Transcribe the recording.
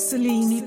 Celine